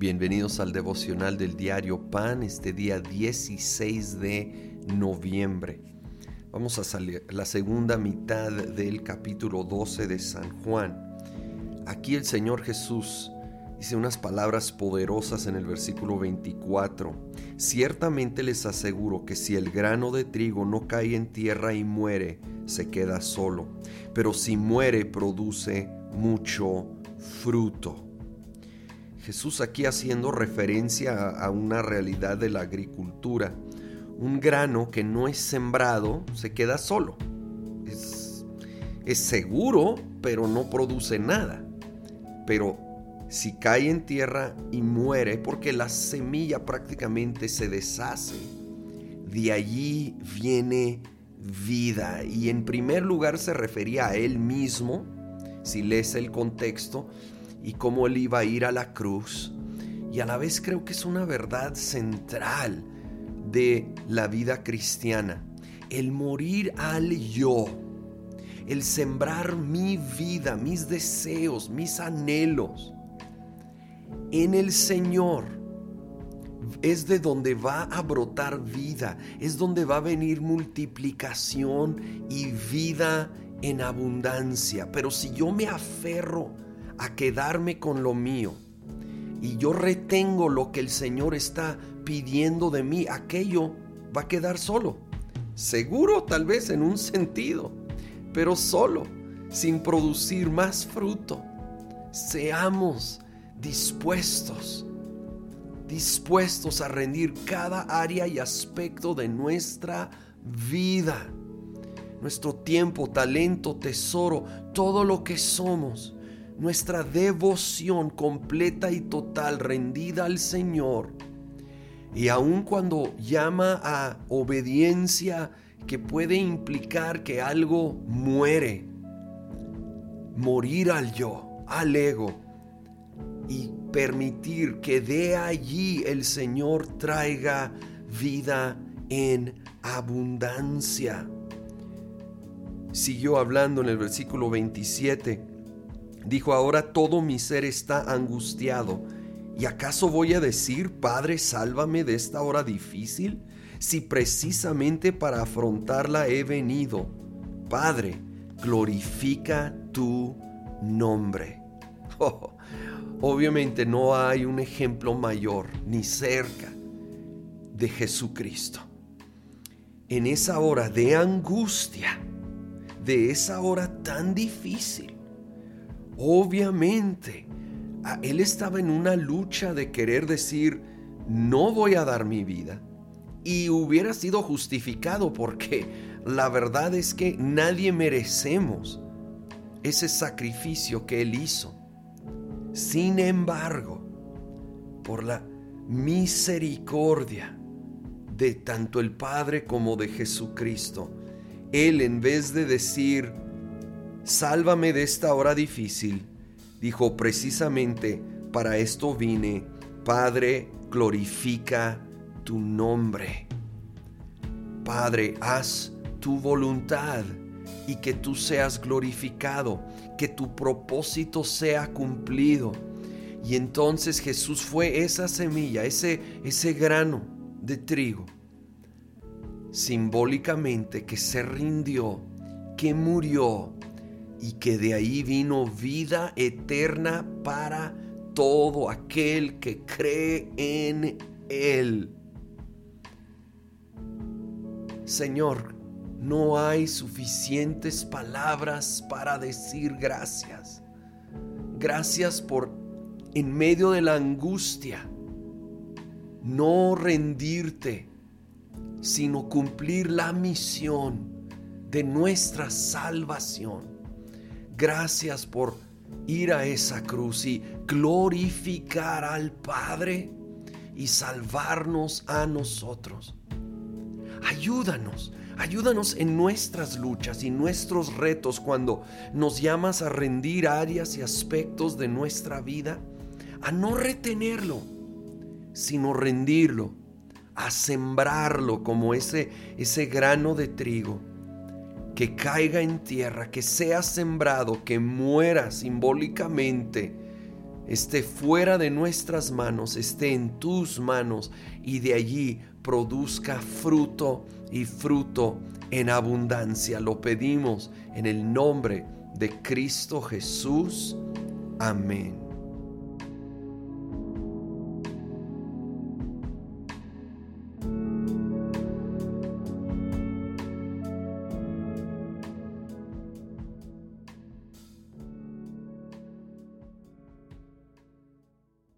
Bienvenidos al devocional del diario Pan este día 16 de noviembre. Vamos a salir la segunda mitad del capítulo 12 de San Juan. Aquí el Señor Jesús dice unas palabras poderosas en el versículo 24. Ciertamente les aseguro que si el grano de trigo no cae en tierra y muere, se queda solo, pero si muere produce mucho fruto. Jesús aquí haciendo referencia a una realidad de la agricultura. Un grano que no es sembrado se queda solo. Es, es seguro, pero no produce nada. Pero si cae en tierra y muere, porque la semilla prácticamente se deshace, de allí viene vida. Y en primer lugar se refería a él mismo, si lees el contexto, y cómo él iba a ir a la cruz. Y a la vez creo que es una verdad central de la vida cristiana. El morir al yo. El sembrar mi vida, mis deseos, mis anhelos en el Señor. Es de donde va a brotar vida, es donde va a venir multiplicación y vida en abundancia. Pero si yo me aferro a quedarme con lo mío. Y yo retengo lo que el Señor está pidiendo de mí, aquello va a quedar solo. Seguro tal vez en un sentido, pero solo, sin producir más fruto. Seamos dispuestos, dispuestos a rendir cada área y aspecto de nuestra vida, nuestro tiempo, talento, tesoro, todo lo que somos nuestra devoción completa y total rendida al Señor. Y aun cuando llama a obediencia que puede implicar que algo muere, morir al yo, al ego, y permitir que de allí el Señor traiga vida en abundancia. Siguió hablando en el versículo 27 Dijo, ahora todo mi ser está angustiado. ¿Y acaso voy a decir, Padre, sálvame de esta hora difícil? Si precisamente para afrontarla he venido. Padre, glorifica tu nombre. Oh, obviamente no hay un ejemplo mayor ni cerca de Jesucristo. En esa hora de angustia, de esa hora tan difícil, Obviamente, él estaba en una lucha de querer decir, no voy a dar mi vida. Y hubiera sido justificado porque la verdad es que nadie merecemos ese sacrificio que él hizo. Sin embargo, por la misericordia de tanto el Padre como de Jesucristo, él en vez de decir, sálvame de esta hora difícil, dijo precisamente, para esto vine, Padre, glorifica tu nombre. Padre, haz tu voluntad y que tú seas glorificado, que tu propósito sea cumplido. Y entonces Jesús fue esa semilla, ese, ese grano de trigo, simbólicamente que se rindió, que murió y que de ahí vino vida eterna para todo aquel que cree en Él. Señor, no hay suficientes palabras para decir gracias. Gracias por, en medio de la angustia, no rendirte, sino cumplir la misión de nuestra salvación. Gracias por ir a esa cruz y glorificar al Padre y salvarnos a nosotros. Ayúdanos, ayúdanos en nuestras luchas y nuestros retos cuando nos llamas a rendir áreas y aspectos de nuestra vida, a no retenerlo, sino rendirlo, a sembrarlo como ese, ese grano de trigo que caiga en tierra, que sea sembrado, que muera simbólicamente esté fuera de nuestras manos, esté en tus manos y de allí produzca fruto y fruto en abundancia. Lo pedimos en el nombre de Cristo Jesús. Amén.